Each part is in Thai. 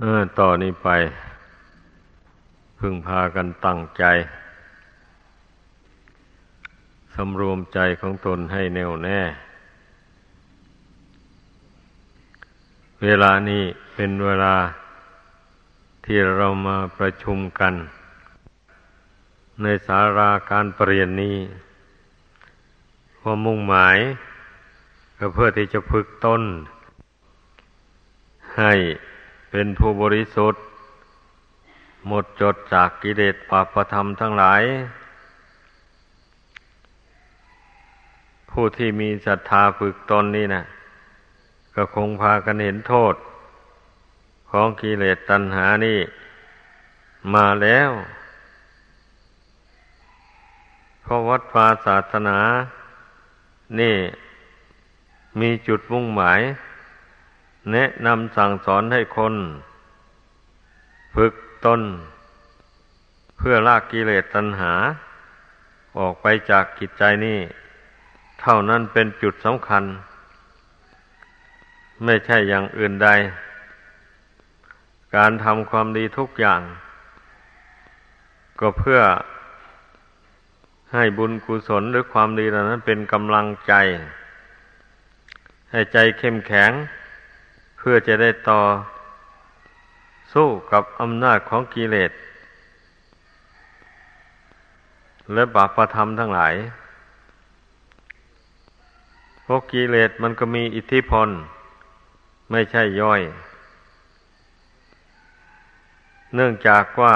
เออต่อนี้ไป พึงพากันตั้งใจสำรวมใจของตนให้แน่วแน่ เวลานี้เป็นเวลาที่เรามาประชุมกัน ในสาราการประเรียนนี้ความมุ่งหมาย ก็เพื่อที่จะฝึกต้นให้ เป็นผู้บริสุทธิ์ หมดจดจากกิเลสปาปธรรมทั้งหลาย ผู้ที่มีศรัทธาฝึกตนนี่นะก็คงพากันเห็นโทษ ของกิเลสตัณหานี่ มาแล้ว เพราะวัดวาศาสนา นี่มีจุดมุ่งหมาย แนะนำสั่งสอนให้คน ฝึกตน เพื่อลากกิเลสตัณหา ออกไปจากกิจใจนี่ เท่านั้นเป็นจุดสำคัญ ไม่ใช่อย่างอื่นใด การทำความดีทุกอย่าง ก็เพื่อให้บุญกุศลหรือความดีเหล่านั้นเป็นกำลังใจ ให้ใจเข้มแข็ง พื่อจะได้ต่อสู้กับอำนาจของกิเลส และบาปธรรมทั้งหลายเพราะกิเลสมันก็มีอิทธิพล ไม่ใช่ย่อย เนื่องจากว่า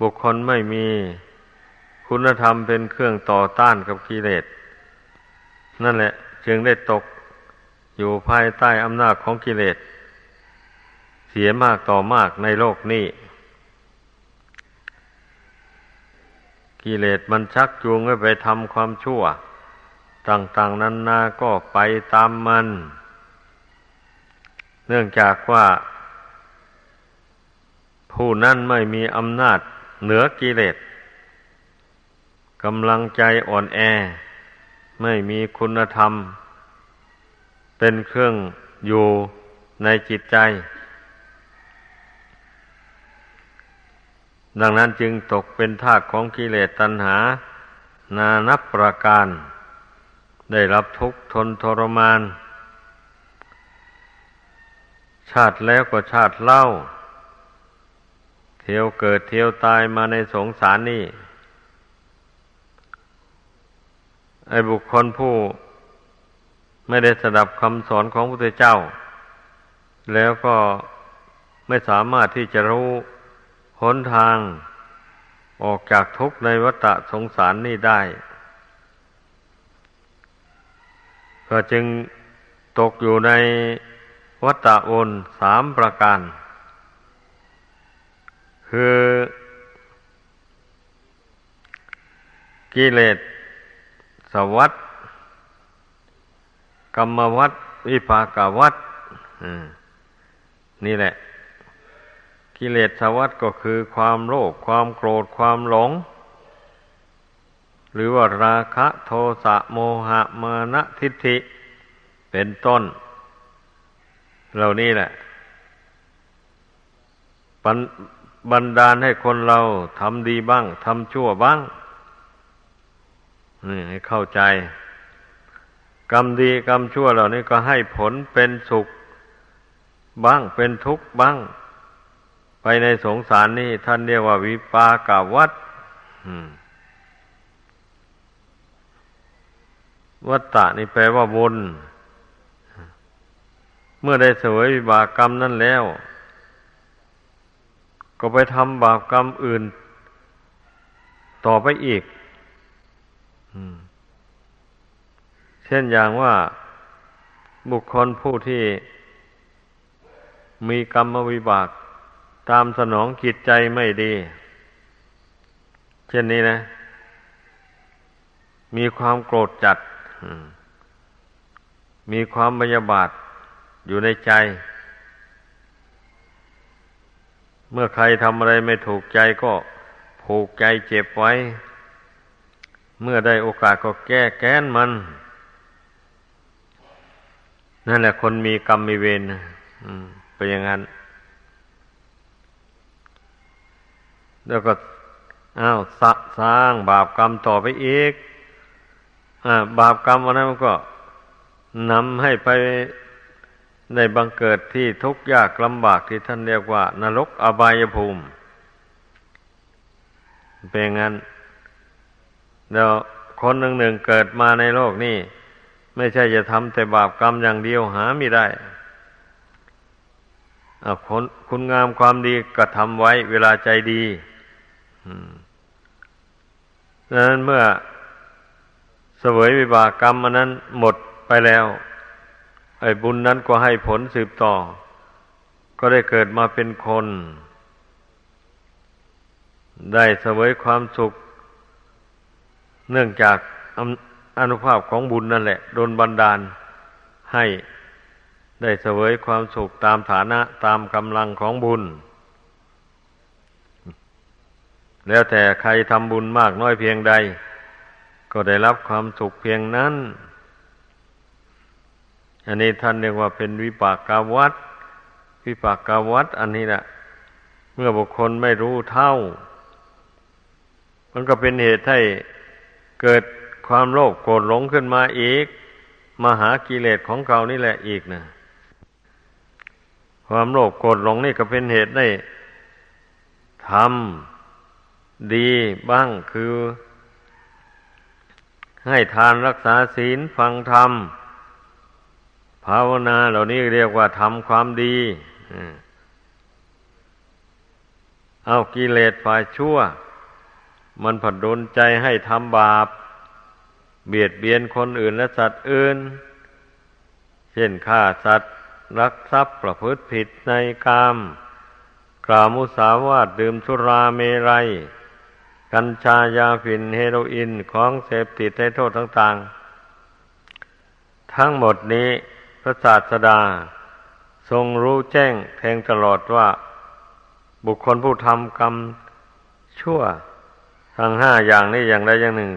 บุคคลไม่มีคุณธรรมเป็นเครื่องต่อต้านกับกิเลส นั่นแหละ จึงได้ตก อยู่ภายใต้อำนาจของกิเลส เสียมากต่อมากในโลกนี้ กิเลสมันชักจูงให้ไปทำความชั่ว ต่างๆนั้นนาก็ไปตามมัน เนื่องจากว่า ผู้นั้นไม่มีอำนาจเหนือกิเลสกำลังใจอ่อนแอ ไม่มีคุณธรรม เป็นเครื่องอยู่ในจิตใจ ดังนั้นจึงตกเป็นทาสของกิเลสตัณหา นานับประการ ได้รับทุกข์ทนทรมาน ชาติแล้วก็ชาติเล่า เที่ยวเกิดเที่ยวตายมาในสงสารนี่ไอ้บุคคลผู้ ไม่ได้สดับคำสอนของพระพุทธเจ้า แล้วก็ไม่สามารถที่จะรู้หนทางออกจากทุกข์ในวัฏสงสารนี่ได้ ก็จึงตกอยู่ในวัฏวนสามประการ คือกิเลสสวัสด กรรมวัดวิภากวัดนี่แหละ กิเลสวัฏก็คือความโลภความโกรธความหลง หรือว่าราคะโทสะโมหะมานะทิฏฐิ เป็นต้น เหล่านี้แหละบันดาลให้คนเราทำดีบ้างทำชั่วบ้างนี่ให้เข้าใจ กรรมดีกรรมชั่วเหล่านี้ก็ให้ผลเป็นสุขบ้างเป็นทุกข์บ้าง ไปในสงสารนี่ท่านเรียกว่าวิปากาวัดวัตตะนี่แปลว่าบุญเมื่อได้เสวยวิบากกรรมนั่นแล้ว ก็ไปทำบาปกรรมอื่น ต่อไปอีก อืม ช่นอย่างว่าบุคคลผู้ที่มีกรรมวิบาก ตามสนองจิตใจไม่ดี เช่นนี้นะ มีความโกรธจัด มีความบยาบาทอยู่ในใจ เมื่อใครทำอะไรไม่ถูกใจก็ผูกใจเจ็บไว้ เมื่อได้โอกาสก็แก้แก้นมัน นั่นแหละคนมีกรรมมีเวรเป็นอย่างนั้น แล้วก็อ้าวสสร้างบาปกรรมต่อไปอีกอบาปกรรมอันนั้นมันก็นำให้ไปในบังเกิดที่ทุกข์ยากลำบากที่ท่านเรียกว่า นรกอบายภูมิ เป็นงั้น แล้วคนหนึ่งหนึ่งเกิดมาในโลกนี้ ไม่ใช่จะทำแต่บาปกรรมอย่างเดียวหาไม่ได้คุณคุณงามความดีก็ทำไว้เวลาใจดีดังนั้นเมื่อเสวยวิบากกรรมมันนั้นหมดไปแล้ว ไอ้บุญนั้นก็ให้ผลสืบต่อ ก็ได้เกิดมาเป็นคน ได้เสวยความสุข เนื่องจาก อนุภาพของบุญนั่นแหละโดนบันดาลให้ได้เสวยความสุขตามฐานะตามกำลังของบุญ แล้วแต่ใครทำบุญมากน้อยเพียงใด ก็ได้รับความสุขเพียงนั้น อันนี้ท่านเรียกว่าเป็นวิปากกาวัตวิปากกาวัตอันนี้แหละเมื่อบุคคลไม่รู้เท่า มันก็เป็นเหตุให้เกิด ความโลภโกรธหลงขึ้นมาอีกมหากิเลสของเก่านี่แหละอีกนะความโลภโกรธหลงนี่ก็เป็นเหตุได้ทำดีบ้างคือ ให้ทานรักษาศีลฟังธรรม ภาวนาเหล่านี้เรียกว่าทำความดีเอากิเลสฝ่ายชั่ว มันผัดดนใจให้ทำบาป เบียดเบียนคนอื่นและสัตว์อื่น เช่นฆ่าสัตว์ รักทรัพย์ประพฤติผิดในกามกล่าวมุสาวาทดื่มสุราเมรัย กัญชายาฝิ่นเฮโรอีนของเสพติดให้โทษต่างๆ ทั้งหมดนี้พระศาสดา ทรงรู้แจ้งแทงตลอดว่า บุคคลผู้ทำกรรมชั่วทั้งห้าอย่างนี้อย่างใดอย่างหนึ่ง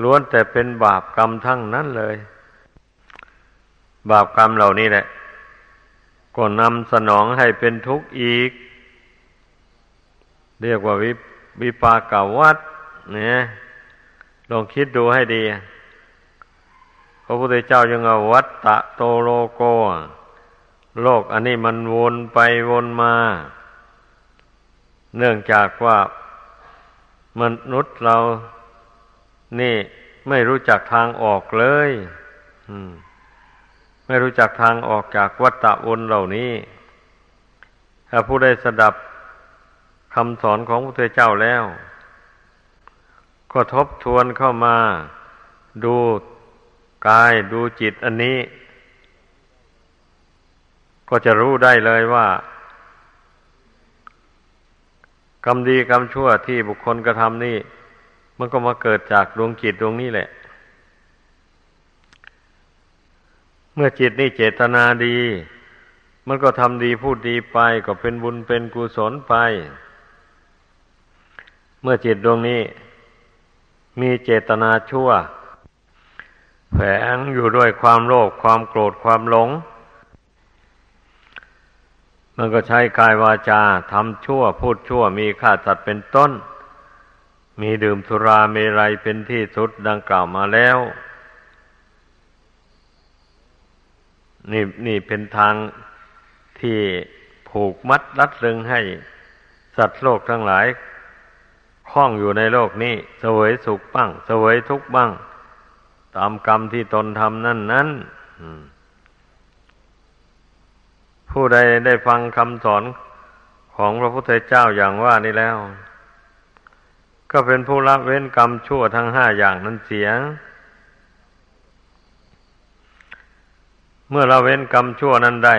ล้วนแต่เป็นบาปกรรมทั้งนั้นเลย บาปกรรมเหล่านี้แหละก็นำสนองให้เป็นทุกข์อีก เรียกว่าวิวปากาวัดเนี่ยลองคิดดูให้ดี พระพุทธเจ้ายังเอาวัตตะโตโลโก โลกอันนี้มันวนไปวนมา เนื่องจากว่ามนุษย์เรา นี่ไม่รู้จักทางออกเลยไม่รู้จักทางออกจากวัฏฏะวนเหล่านี้ ถ้าผู้ได้สดับคำสอนของพระพุทเจ้าแล้ว ก็ทบทวนเข้ามา ดูกายดูจิตอันนี้ ก็จะรู้ได้เลยว่ากรรมดีกรรมชั่วที่บุคคลกระทำนี่ มันก็มาเกิดจากดวงจิตดวงนี้แหละ เมื่อจิตนี่เจตนาดี มันก็ทำดีพูดดีไป ก็เป็นบุญเป็นกุศลไป เมื่อจิตดวงนี้ มีเจตนาชั่ว แฝงอยู่ด้วยความโลภความโกรธความหลง มันก็ใช้กายวาจาทำชั่วพูดชั่วมีฆ่าสัตว์เป็นต้น มีดื่มสุราเมรัยเป็นที่สุดดังกล่าวมาแล้ว นี่นี่เป็นทางที่ผูกมัดรัดรึงให้ สัตว์โลกทั้งหลายคล้องอยู่ในโลกนี้เสวยสุขบ้างเสวยทุกข์บ้าง ตามกรรมที่ตนทำนั่นนั้นผู้ใดได้ฟังคำสอนของพระพุทธเจ้าอย่างว่านี้แล้ว ก็เป็นผู้ละเว้นกรรมชั่วทั้งห้าอย่างนั้นเสีย เมื่อเราเว้นกรรมชั่วนั้นได้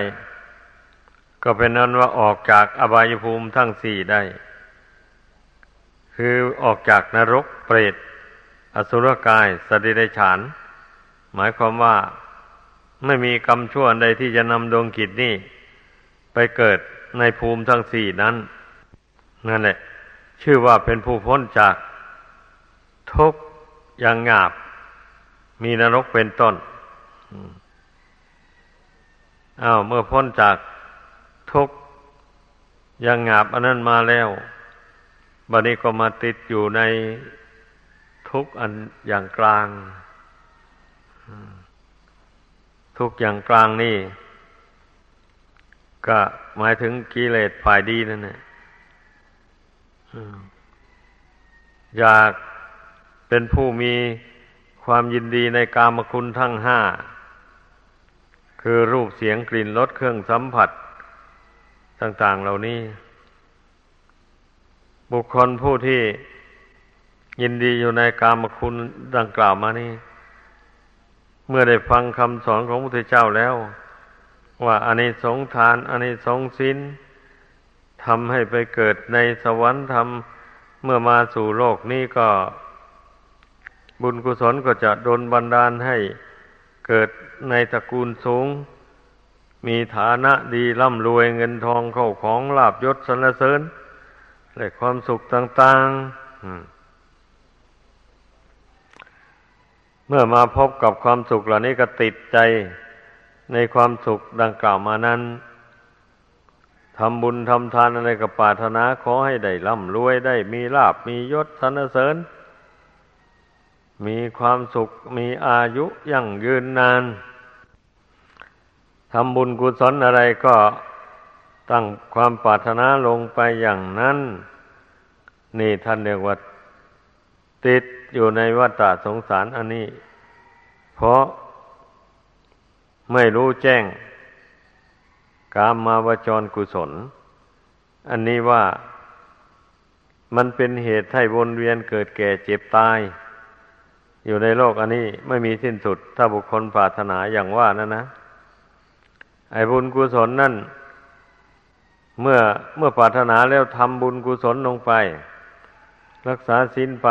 ก็เป็นนั้นว่าออกจากอบายภูมิทั้งสี่ได้ คือออกจากนรกเปรต อสุรกายสติได้ฉาน หมายความว่าไม่มีกรรมชั่วใดที่จะนำดวงกิจนี่ไปเกิดในภูมิทั้งสี่นั้น นั่นแหละ ชื่อว่าเป็นผู้พ้นจากทุกอย่างหยาบ มีนรกเป็นต้นอ้าวเมื่อพ้นจากทุกอย่างหยาบอันนั้นมาแล้วบัดนี้ก็มาติดอยู่ในทุกอันอย่างกลาง ทุกอย่างกลางนี่ ก็หมายถึงกิเลสฝ่ายดีนั่นแหละ อยากเป็นผู้มีความยินดีในกามคุณทั้งห้า คือรูปเสียงกลิ่นรสเครื่องสัมผัส ต่างๆเหล่านี้ บุคคลผู้ที่ยินดีอยู่ในกามคุณดังกล่าวมานี่เมื่อได้ฟังคำสอนของพระพุทธเจ้าแล้ว ว่าอานิสงส์ทานอานิสงส์ศีล ทำให้ไปเกิดในสวรรค์ทำเมื่อมาสู่โลกนี้ก็ บุญกุศลก็จะดลบันดาลให้เกิดในตระกูลสูง มีฐานะดีร่ำรวยเงินทองเข้าของลาบยศสรรเสริญและความสุขต่างๆ เมื่อมาพบกับความสุขเหล่านี้ก็ติดใจในความสุขดังกล่าวมานั้น ทำบุญทำทานอะไรกับปรารถนาขอให้ได้ร่ำรวยได้มีลาบมียศสรรเสริญ มีความสุขมีอายุยั่งยืนนานทำบุญกุศลอะไรก็ตั้งความปรารถนาลงไปอย่างนั้น นี่ท่านเรียกว่าติดอยู่ในวัฏสงสารอันนี้ เพราะไม่รู้แจ้ง กามมาวจรกุศล อันนี้ว่ามันเป็นเหตุให้วนเวียนเกิดแก่เจ็บตาย อยู่ในโลกอันนี้ไม่มีสิ้นสุด ถ้าบุคคลปรารถนาอย่างว่านั่นนะ ไอ้บุญกุศลนั่น เมื่อเมื่อปรารถนาแล้วทำบุญกุศลลงไป รักษาศีลไป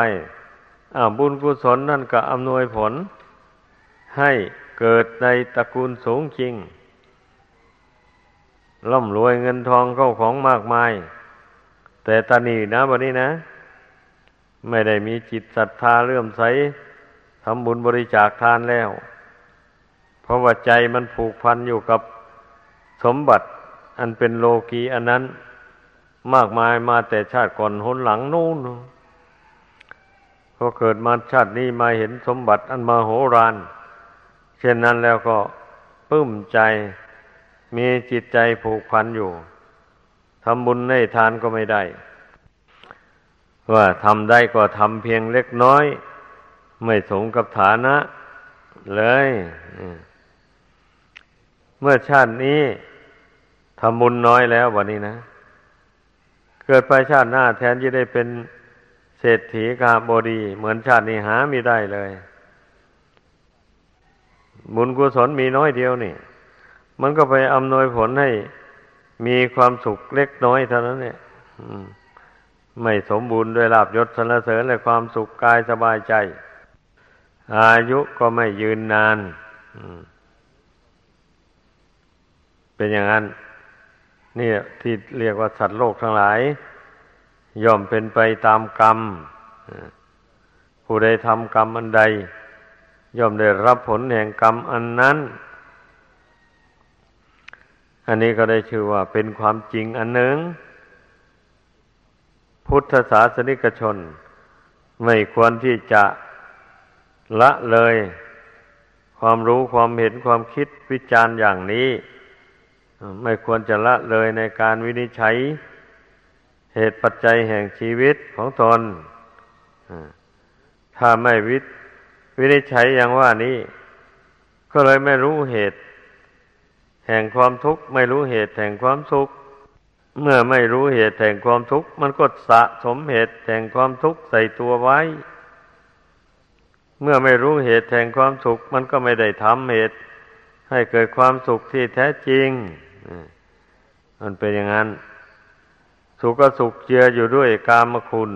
อ้าวบุญกุศลนั่นก็อำนวยผล ให้เกิดในตระกูลสูงจริง ร่ำรวยเงินทองเข้าของมากมาย แต่ตานีนะวันนี้นะ ไม่ได้มีจิตศรัทธาเลื่อมใสทำบุญบริจาคทานแล้ว เพราะว่าใจมันผูกพันอยู่กับสมบัติอันเป็นโลกีอันนั้น มากมายมาแต่ชาติก่อนหนหลังนู่นพอเกิดมาชาตินี้มาเห็นสมบัติอันมาโหรานเช่นนั้นแล้วก็ปื้มใจ มีจิตใจผูกพันอยู่ทำบุญให้ทานก็ไม่ได้ ว่าทำได้ก็ทำเพียงเล็กน้อย ไม่สมกับฐานะ เลยเมื่อชาตินี้ทำบุญน้อยแล้ววันนี้นะ เกิดไปชาติหน้าแทนที่ได้เป็นเศรษฐีกาบดี เหมือนชาตินี้หาไม่ได้เลย บุญกุศลมีน้อยเดียวนี่ มันก็ไปอำนวยผลให้มีความสุขเล็กน้อยเท่านั้นเนี่ยไม่สมบูรณ์ด้วยลาบยศสรรเสริญและความสุขกายสบายใจ อายุก็ไม่ยืนนานเป็นอย่างนั้น นี่ที่เรียกว่าสัตว์โลกทั้งหลาย ย่อมเป็นไปตามกรรมผู้ใดทำกรรมอันใด ย่อมได้รับผลแห่งกรรมอันนั้น อันนี้ก็ได้ชื่อว่าเป็นความจริงอันหนึ่ง พุทธศาสนิกชน ไม่ควรที่จะละเลย ความรู้ความเห็นความคิดวิจารณ์อย่างนี้ ไม่ควรจะละเลยในการวินิจฉัย เหตุปัจจัยแห่งชีวิตของตนถ้าไม่วิวินิจฉัยอย่างว่านี้ ก็เลยไม่รู้เหตุ แห่งความทุกข์ไม่รู้เหตุแห่งความสุข เมื่อไม่รู้เหตุแห่งความทุกข์มันก็สะสมเหตุแห่งความทุกข์ใส่ตัวไว้ เมื่อไม่รู้เหตุแห่งความสุข มันก็ไม่ได้ทำเหตุ ให้เกิดความสุขที่แท้จริงมันเป็นอย่างนั้น สุขก็สุขเจืออยู่ด้วยกามคุณ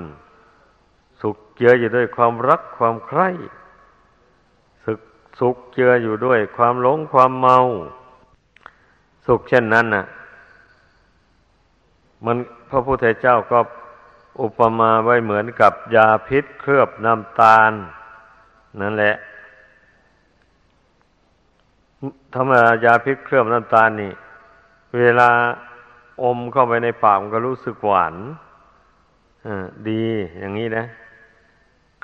สุขเจืออยู่ด้วยความรักความใคร่สุขสุขเจืออยู่ด้วยความหลงความเมา สุขเช่นนั้นน่ะ มันพระพุทธเจ้าก็อุปมาไว้เหมือนกับยาพิษเคลือบน้ำตาล นั่นแหละธรรมายาพิษเคลือบน้ำตาลนี่ เวลาอมเข้าไปในปากมันก็รู้สึกหวานดีอย่างนี้นะ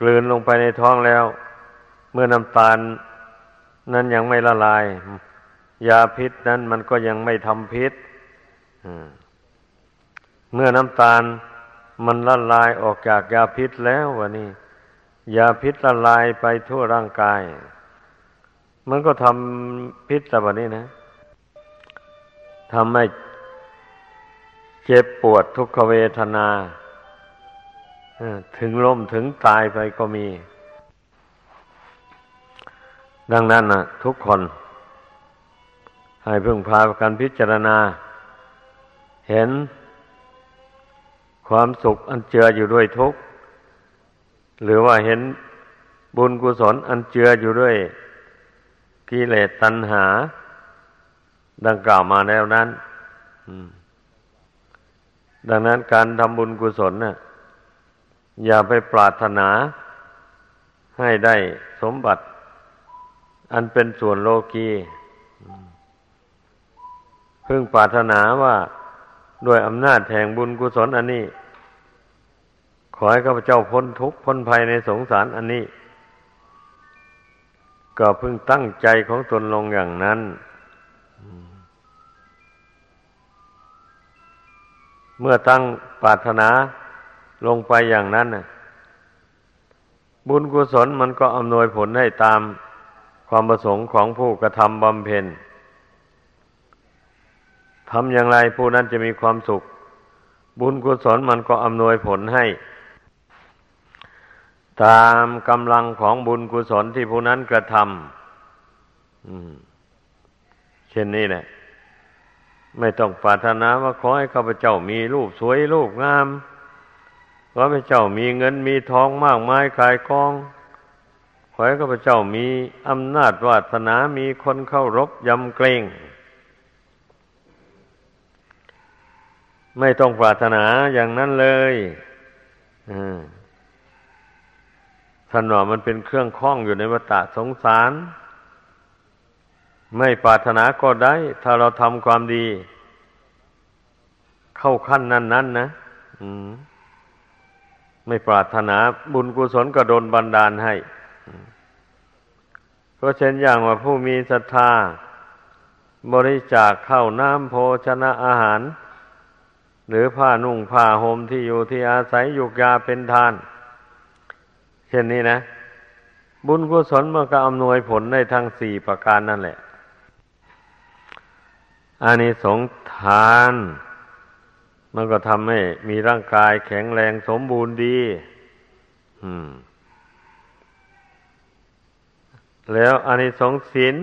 กลืนลงไปในท้องแล้ว เมื่อน้ำตาล นั้นยังไม่ละลาย ยาพิษนั้นมันก็ยังไม่ทำพิษเมื่อน้ำตาลมันละลายออกจากยาพิษแล้ววะนี่ยาพิษละลายไปทั่วร่างกาย มันก็ทำพิษแบบนี้นะทำให้เจ็บปวดทุกขเวทนาถึงล้มถึงตายไปก็มี ดังนั้นนะทุกคน ให้พึ่งพากันพิจารณา เห็นความสุขอันเจืออยู่ด้วยทุกข์ หรือว่าเห็นบุญกุศลอันเจืออยู่ด้วยกิเลสตัณหา ดังกล่าวมาแล้วนั้นดังนั้นการทำบุญกุศลน่ะ อย่าไปปรารถนาให้ได้สมบัติ อันเป็นส่วนโลกีเพิ่งปรารถนาว่าด้วยอำนาจแห่งบุญกุศลอันนี้ ขอให้ข้าพเจ้าพ้นทุกข์พ้นภัยในสงสารอันนี้ ก็เพิ่งตั้งใจของตนลงอย่างนั้น เมื่อตั้งปรารถนาลงไปอย่างนั้นน่ะบุญกุศลมันก็อำนวยผลให้ตามความประสงค์ของผู้กระทำบำเพ็ญ ทำอย่างไรผู้นั้นจะมีความสุข บุญกุศลมันก็อำนวยผลให้ ตามกำลังของบุญกุศลที่ผู้นั้นกระทำเช่นนี้แหละไม่ต้องปรารถนาว่าขอให้ข้าพเจ้ามีรูปสวยรูปงามขอให้าพเจ้ามีเงินมีทองมากมายกายกอง ขอให้ข้าพเจ้ามีอำนาจวาสนา มีคนเข้ารบยำเกรง ไม่ต้องปรารถนาอย่างนั้นเลยอ่าท่านว่ามันเป็นเครื่องคล้องอยู่ในวัฏสงสาร ไม่ปรารถนาก็ได้ ถ้าเราทำความดี เข้าขั้นนั้นนั้นนะไม่ปรารถนาบุญกุศลก็โดนบันดาลให้ก็เช่นอย่างว่าผู้มีศรัทธา บริจาคเข้าน้ำโภชนะอาหาร หรือผ้านุ่งผ้าห่มที่อยู่ที่อาศัยยุกยาเป็นทาน เช่นนี้นะ บุญกุศลมันก็อำนวยผลในทั้งสี่ประการนั่นแหละอานิสงส์ทาน มันก็ทำให้มีร่างกายแข็งแรงสมบูรณ์ดีแล้วอานิสงส์ศีล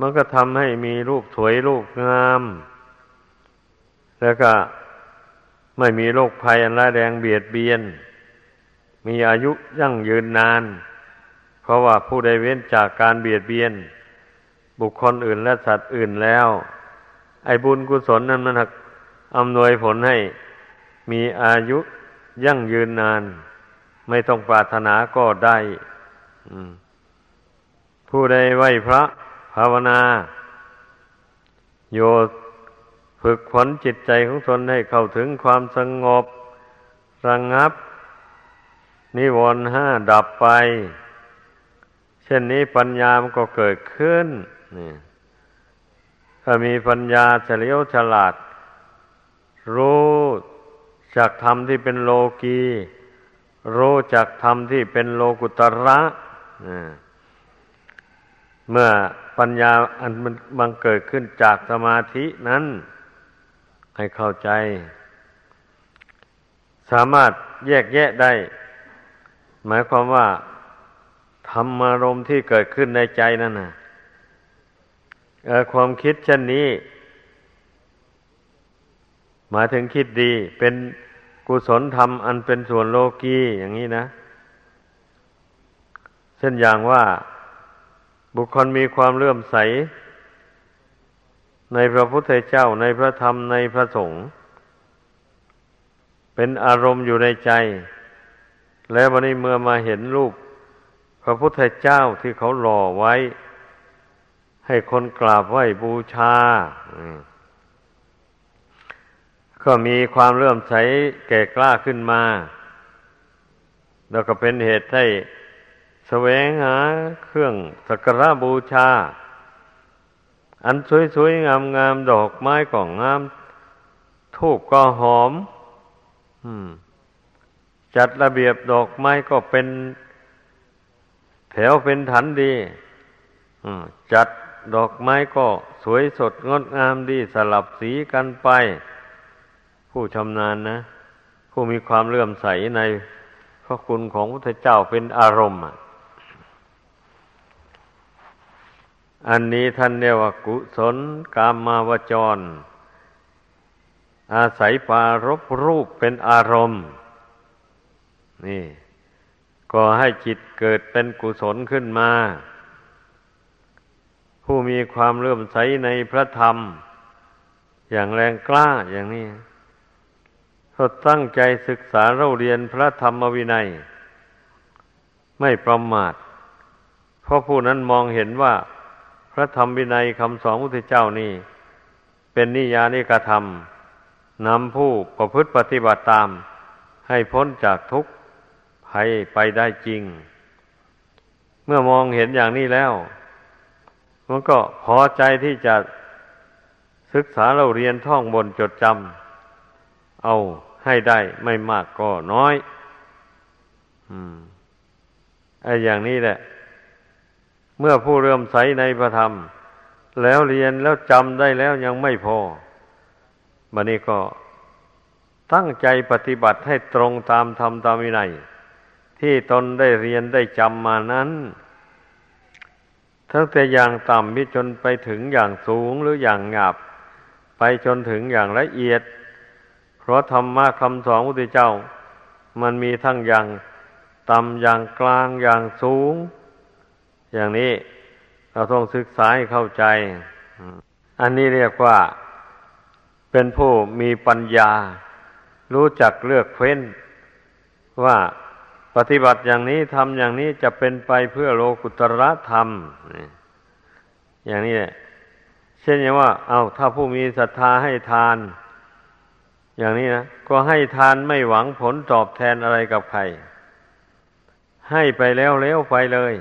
มันก็ทำให้มีรูปสวยรูปงาม แล้วก็ไม่มีโรคภัยอันร้ายแรงเบียดเบียน มีอายุยั่งยืนนาน เพราะว่าผู้ใดเว้นจากการเบียดเบียน บุคคลอื่นและสัตว์อื่นแล้ว ไอ้บุญกุศลนั้นมันอำนวยผลให้มีอายุยั่งยืนนาน ไม่ต้องปรารถนาก็ได้ผู้ใดไหวพระภาวนา โย ฝึกฝนจิตใจของตนให้เข้าถึงความสงบระงงับ นิวรณ์ห้าดับไป เช่นนี้ปัญญามันก็เกิดขึ้นนี่ถ้ามีปัญญาเฉลียวฉลาด รู้จากธรรมที่เป็นโลกีรู้จากธรรมที่เป็นโลกุตระเมื่อปัญญาอันมันบังเกิดขึ้นจากสมาธินั้น ให้เข้าใจ สามารถแยกแยะได้ หมายความว่าธรรมารมณ์ที่เกิดขึ้นในใจนั่นนะความคิดเช่นนี้ หมายถึงคิดดี เป็นกุศลธรรม อันเป็นส่วนโลกีอย่างนี้นะ เช่นอย่างว่า บุคคลมีความเลื่อมใส ในพระพุทธเจ้าในพระธรรมในพระสงฆ์เป็นอารมณ์อยู่ในใจ แล้ววันนี้เมื่อมาเห็นรูป พระพุทธเจ้าที่เขาหล่อไว้ ให้คนกราบไหว้บูชา ก็มีความเลื่อมใสแก่กล้าขึ้นมา แล้วก็เป็นเหตุให้แสวงหาเครื่องสักการะบูชา อันสวยๆงามๆดอกไม้ก็งามทูบก็หอมจัดระเบียบดอกไม้ก็เป็นแถวเป็นถันดีจัดดอกไม้ก็สวยสดงดงามดีสลับสีกันไป ผู้ชำนาญนะ ผู้มีความเลื่อมใสในพระคุณของพระเจ้าเป็นอารมณ์ อันนี้ท่านเรียกว่ากุศลกามมาวจร อาศัยปารบรูปเป็นอารมณ์ นี่ ก็ให้จิตเกิดเป็นกุศลขึ้นมา ผู้มีความเลื่อมใสในพระธรรม อย่างแรงกล้าอย่างนี้เขาตั้งใจศึกษาเราเรียนพระธรรมวินัย ไม่ประมาท เพราะผู้นั้นมองเห็นว่า พระธรรมวินัยคำสอนพระเจ้านี่ เป็นนิยานิกระทำนำผู้ประพฤติปฏิบัติตาม ให้พ้นจากทุกข์ภัยไปได้จริง เมื่อมองเห็นอย่างนี้แล้ว มันก็พอใจที่จะศึกษาเราเรียนท่องบนจดจำเอาให้ได้ไม่มากก็น้อย อืมไอ้อย่างนี้แหละ เมื่อผู้เรื่มใสในพระธรรม แล้วเรียนแล้วจำได้แล้วยังไม่พอบันนี้ก็ตั้งใจปฏิบัติให้ตรงตามธรรมตามวินัย ที่ตนได้เรียนได้จำมานั้น ทั้งแต่อย่างต่ำมิจนไปถึงอย่างสูงหรืออย่างหยาบ ไปจนถึงอย่างละเอียด เพราะธรรมะคำสอนพระพุทธเจ้า มันมีทั้งอย่างต่ำอย่างกลางอย่างสูง อย่างนี้เราต้องศึกษาให้เข้าใจ อันนี้เรียกว่า เป็นผู้มีปัญญา รู้จักเลือกเฟ้น ว่าปฏิบัติอย่างนี้ทำอย่างนี้จะเป็นไปเพื่อโลกุตระธรรม อย่างนี้แหละเช่นอย่างว่า เอาถ้าผู้มีศรัทธาให้ทาน อย่างนี้นะก็ให้ทานไม่หวังผลตอบแทนอะไรกับใคร ให้ไปแล้วแล้วไปเลย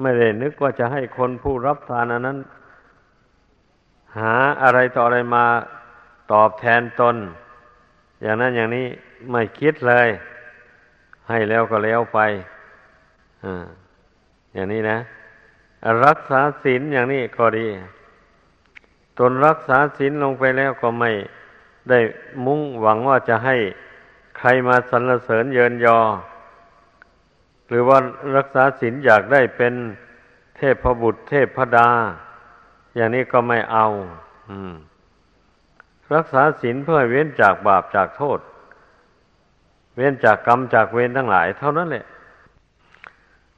ไม่ได้นึกว่าจะให้คนผู้รับทานอันนั้น หาอะไรต่ออะไรมาตอบแทนตน อย่างนั้นอย่างนี้ไม่คิดเลย ให้แล้วก็แล้วไปออย่างนี้นะ รักษาศีลอย่างนี้ก็ดี ตนรักษาศีลลงไปแล้วก็ไม่ได้มุ่งหวังว่าจะให้ใครมาสรรเสริญเยินยอ หรือว่ารักษาศีลอยากได้เป็นเทพบุตรเทพดา อย่างนี้ก็ไม่เอารักษาศีลเพื่อเว้นจากบาปจากโทษ เว้นจากกรรมจากเวรทั้งหลาย เท่านั้นแหละ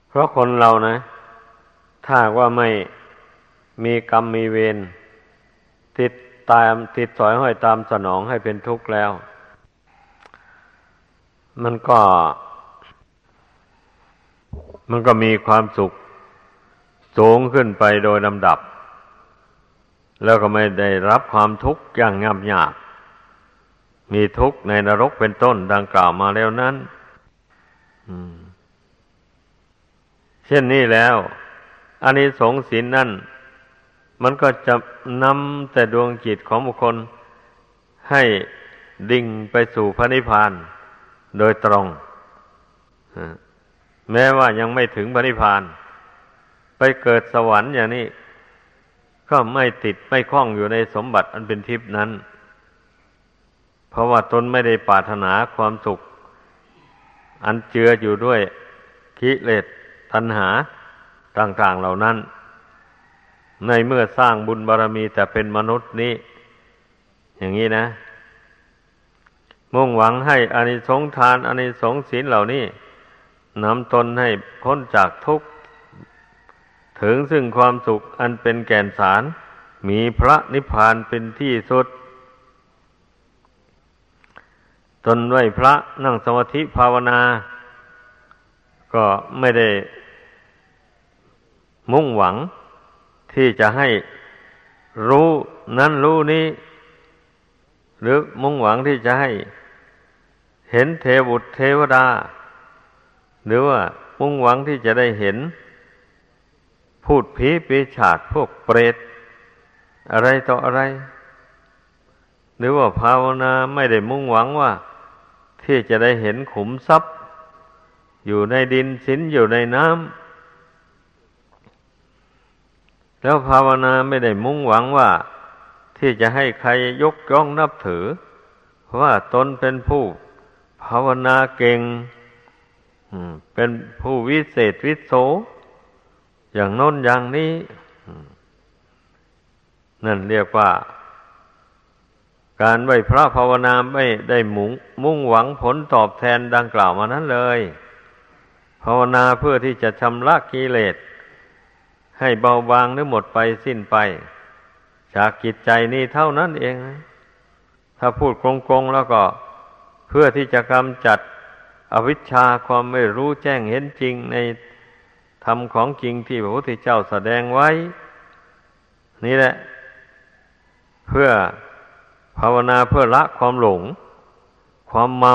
เพราะคนเรานะ ถ้าว่าไม่มีกรรมมีเวรติดตามติดสอยห้อยตามสนองให้เป็นทุกข์แล้ว มันก็ มันก็มีความสุขสูงขึ้นไปโดยลำดับ แล้วก็ไม่ได้รับความทุกข์อย่างงามยาก มีทุกข์ในนรกเป็นต้นดังกล่าวมาแล้วนั้นเช่นนี้แล้วอันนี้สงสินนั่น มันก็จะนำแต่ดวงจิตของบุคคล ให้ดิ่งไปสู่พระนิพพานโดยตรง แม้ว่ายังไม่ถึงพระนิพพาน ไปเกิดสวรรค์อย่างนี้ ก็ไม่ติดไม่คล้องอยู่ในสมบัติอันเป็นทิพนั้น เพราะว่าตนไม่ได้ปรารถนาความสุข อันเจืออยู่ด้วยกิเลสตัณหาต่าง ๆเหล่านั้น ในเมื่อสร้างบุญบารรมีแต่เป็นมนุษย์นี้ อย่างนี้นะ มุ่งหวังให้อานิสงส์ทานอานิสงส์ศีลเหล่านี้ นำตนให้พ้นจากทุกข์ ถึงซึ่งความสุขอันเป็นแก่นสาร มีพระนิพพานเป็นที่สุด ตนไหวพระนั่งสมาธิภาวนา ก็ไม่ได้มุ่งหวังที่จะให้รู้นั้นรู้นี้ หรือมุ่งหวังที่จะให้เห็นเทวุตเทวดา หรือว่ามุ่งหวังที่จะได้เห็น พูดผีปีฉาดพวกเปรตอะไรต่ออะไร หรือว่าภาวนาไม่ได้มุ่งหวังว่า ที่จะได้เห็นขุมทรัพย์ อยู่ในดินสินอยู่ในน้ำแล้วภาวนาไม่ได้มุ่งหวังว่า ที่จะให้ใครยกย่องนับถือ ว่าตนเป็นผู้ภาวนาเก่ง เป็นผู้วิเศษวิโส อย่างน้นอย่างนี้ นั่นเรียกว่า การไหวพระภาวนาไม่ได้มุ่งมุ่งหวังผลตอบแทนดังกล่าวมานั้นเลย ภาวนาเพื่อที่จะชำระกิเลส ให้เบาบางหรือหมดไปสิ้นไป จากกิจใจนี้เท่านั้นเอง ถ้าพูดโกงๆแล้วก็เพื่อที่จะกำจัด อวิชชาความไม่รู้แจ้งเห็นจริงในธรรมของจริงที่พระพุทธเจ้าแสดงไว้ นี่แหละ เพื่อภาวนาเพื่อละความหลง ความเมา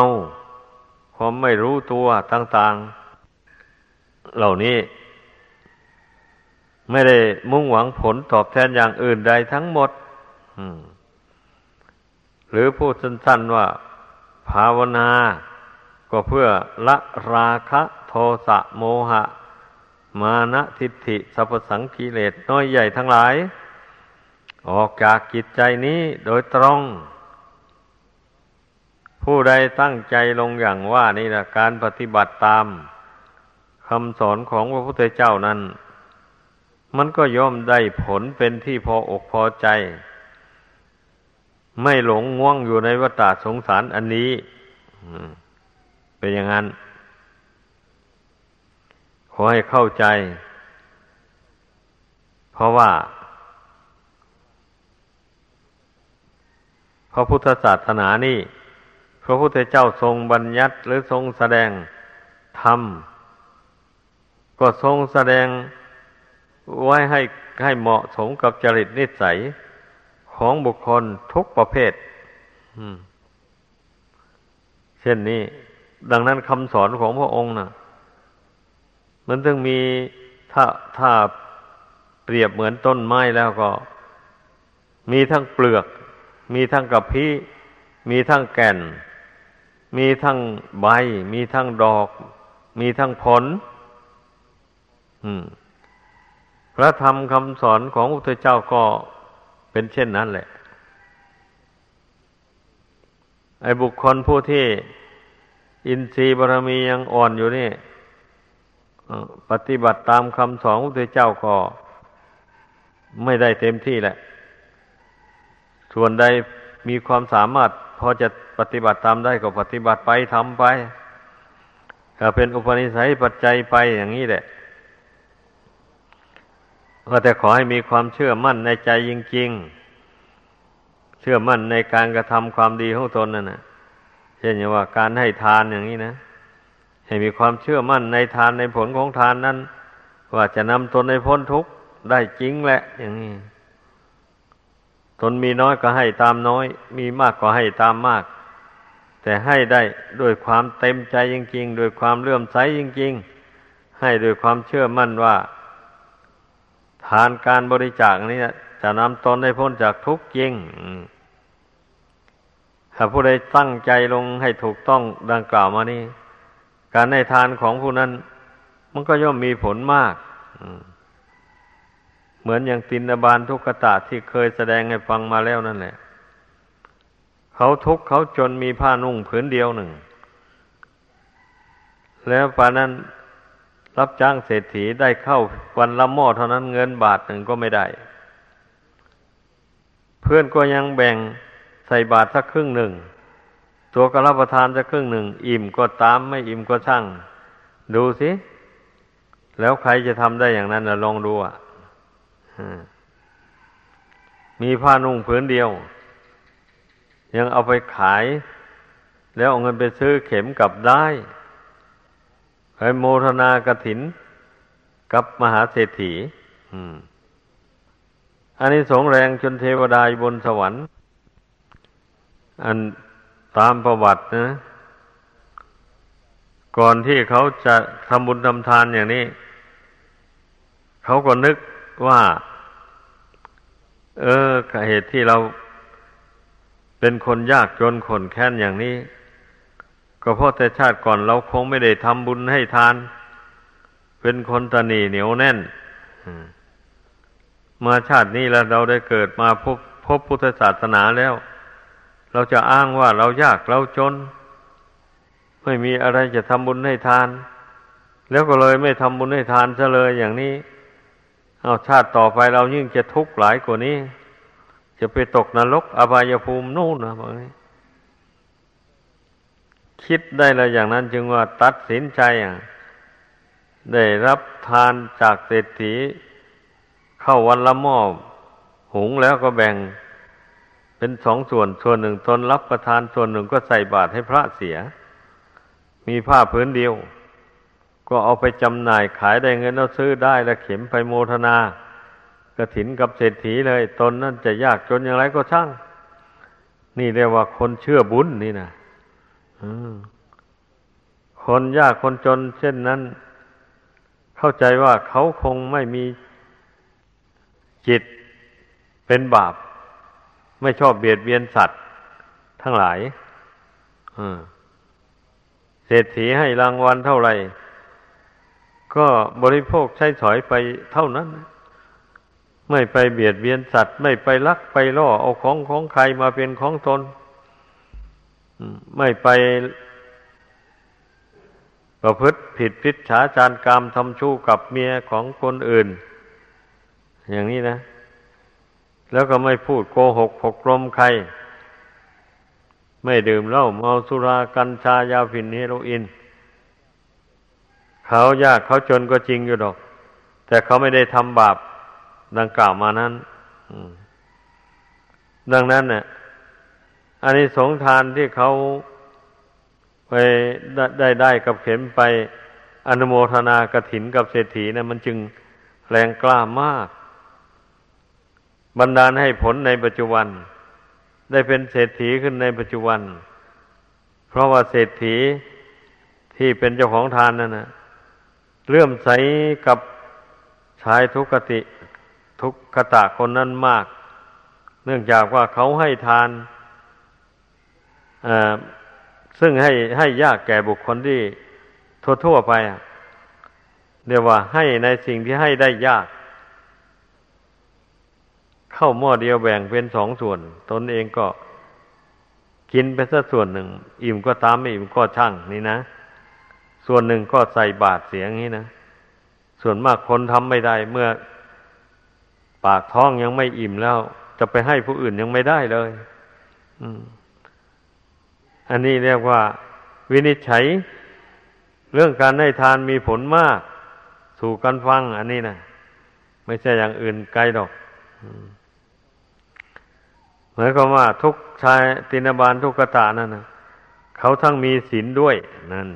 ความไม่รู้ตัวต่าง ๆ เหล่านี้ ไม่ได้มุ่งหวังผลตอบแทนอย่างอื่นใดทั้งหมดหรือพูดสั้นๆว่า ภาวนา ก็เพื่อละราคะโทสะโมหะ มานะทิฏฐิสัพสังกิเลสน้อยใหญ่ทั้งหลาย ออกจากกิจใจนี้โดยตรง ผู้ใดตั้งใจลงอย่างว่านี่นะการปฏิบัติตามคำสอนของพระพุทธเจ้านั้น มันก็ย่อมได้ผลเป็นที่พออกพอใจ ไม่หลงง่วงอยู่ในวัฏสงสารอันนี้ เป็นอย่างนั้น ขอให้เข้าใจ เพราะว่า พระพุทธศาสนานี่ พระพุทธเจ้าทรงบัญญัติหรือทรงแสดงธรรม ก็ทรงแสดงไว้ให้ให้เหมาะสมกับจริตนิสัยของบุคคลทุกประเภท เช่นนี้ ดังนั้นคำสอนของพระองค์นะ่ะ มันต้องมีถ้าถ้าเปรียบเหมือนต้นไม้แล้วก็ มีทั้งเปลือก มีทั้งกระพี้มีทั้งแก่น มีทั้งใบ มีทั้งดอก มีทั้งผลพระธรรมคำสอนของพระพุทธเจ้าก็เป็นเช่นนั้นแหละ ไอ้บุคคลผู้ที่ อินทรีย์บารมียังอ่อนอยู่นี่ปฏิบัติตามคำสอนของพระเจ้าก็ไม่ได้เต็มที่แหละ ส่วนใดมีความสามารถพอจะปฏิบัติตามได้ก็ปฏิบัติไปทำไปก็เป็นอุปนิสัยปัจจัยไปอย่างนี้แหละก็แต่ขอให้มีความเชื่อมั่นในใจจริงๆ เชื่อมั่นในการกระทำความดีของตนนั่นนะ เช่นอย่างว่าการให้ทานอย่างนี้นะ ให้มีความเชื่อมั่นในทานในผลของทานนั้น ว่าจะนำตนในพ้นทุกข์ได้จริงแหละ อย่างนี้ ตนมีน้อยก็ให้ตามน้อย มีมากก็ให้ตามมาก แต่ให้ได้ด้วยความเต็มใจจริงๆด้วยความเลื่อมใสจริงๆ ให้ด้วยความเชื่อมั่นว่า ทานการบริจาคนี้จะนำตนให้พ้นจากทุกข์จริง ถ้าผู้ใดตั้งใจลงให้ถูกต้องดังกล่าวมานี่การในทานของผู้นั้น มันก็ย่อมมีผลมากเหมือนอย่างตินบาลทุกขตาที่เคยแสดงให้ฟังมาแล้วนั่นแหละ เขาทุกข์เขาจนมีผ้านุ่งผืนเดียวหนึ่ง แล้วป่านั้นรับจ้างเศรษฐีได้เข้าวันละหม้อเท่านั้นเงินบาทหนึ่งก็ไม่ได้ เพื่อนก็ยังแบ่ง ส่บาทสักครึ่งหนึ่ง ตัวก็รับประทานสักครึ่งหนึ่ง อิ่มก็ตามไม่อิ่มก็ช่าง ดูสิ แล้วใครจะทำได้อย่างนั้นลองดูอะมีผ้านุ่งผืนเดียว ยังเอาไปขาย แล้วเอาเงินไปซื้อเข็มกลับได้ไปโมทนากระถิน กับมหาเศรษฐีอันนี้สงแรงจนเทวดาบนสวรรค์ อันตามประวัตินะ ก่อนที่เขาจะทำบุญทำทานอย่างนี้ เขาก็นึกว่า เออเหตุที่เราเป็นคนยากจนขนแค้นอย่างนี้ ก็เพราะแต่ชาติก่อนเราคงไม่ได้ทำบุญให้ทาน เป็นคนตนีเหนียวแน่นมาชาตินี้แล้วเราได้เกิดมาพบพบพุทธศาสนาแล้ว เราจะอ้างว่าเรายากเราจน ไม่มีอะไรจะทำบุญให้ทาน แล้วก็เลยไม่ทำบุญให้ทานซะเลยอย่างนี้ เอาชาติต่อไปเรายิ่งจะทุกข์หลายกว่านี้ จะไปตกนรกอบายภูมินู่นนะบอกนี้คิดได้แล้วอย่างนั้นจึงว่าตัดสินใจอะได้รับทานจากเศรษฐี เข้าวันละหม้อหุงแล้วก็แบ่ง เป็นสองส่วนส่วนหนึ่งตนรับประทานส่วนหนึ่งก็ใส่บาตรให้พระเสีย มีผ้าพื้นเดียว ก็เอาไปจำหน่ายขายได้เงินเราซื้อได้แล้วเข็มไปโมทนากระถินกับเศรษฐีเลย ตนนั่นจะยากจนอย่างไรก็ช่าง นี่เรียกว่าคนเชื่อบุญนี่นะคนยากคนจน เช่นนั้น เข้าใจว่าเขาคงไม่มีจิตเป็นบาป ไม่ชอบเบียดเบียนสัตว์ ทั้งหลายเศรษฐีให้รางวัลเท่าไหร่ ก็บริโภคใช้สอยไปเท่านั้น ไม่ไปเบียดเบียนสัตว์ ไม่ไปลักไปล่อเอาของของใครมาเป็นของตนไม่ไปประพฤติผิดพิษฉาจารกรรมทำชู้กับเมียของคนอื่น อย่างนี้นะ แล้วก็ไม่พูดโกหกผกลมใคร ไม่ดื่มเหล้าเมาสุรากัญชายาฝิ่นเฮโรอีนเขายากเขาจนก็จริงอยู่ดอก แต่เขาไม่ได้ทำบาปดังกล่าวมานั้นดังนั้นเนี่ยอันนี้สงทานที่เขาไปได้ได้กับเข็มไปอนุโมทนากระถินกับเศรษฐีนะมันจึงแรงกล้ามาก บันดาลให้ผลในปัจจุบัน ได้เป็นเศรษฐีขึ้นในปัจจุบัน เพราะว่าเศรษฐีที่เป็นเจ้าของทานนั่นนะเลื่อมใสกับชายทุกติทุกขตะคนนั้นมาก เนื่องจากว่าเขาให้ทานซึ่งให้ให้ยากแก่บุคคลที่ทั่วๆไปเรียกว่าให้ในสิ่งที่ให้ได้ยาก เข้าหม้อเดียวแบ่งเป็นสองส่วน ตนเองก็กินไปสักส่วนหนึ่ง อิ่มก็ตามไม่อิ่มก็ช่างนี่นะ ส่วนหนึ่งก็ใส่บาตรเสียงนี้นะส่วนมากคนทำไม่ได้ เมื่อปากท้องยังไม่อิ่มแล้ว จะไปให้ผู้อื่นยังไม่ได้เลยอือันนี้เรียกว่า วินิจฉัย เรื่องการให้ทานมีผลมาก สู่กันฟัง อันนี้นะไม่ใช่อย่างอื่นไกลดอก อืม มายความว่าทุกชายตินบาลทุกกตานั่นนะเขาทั้งมีศีลด้วยนั่น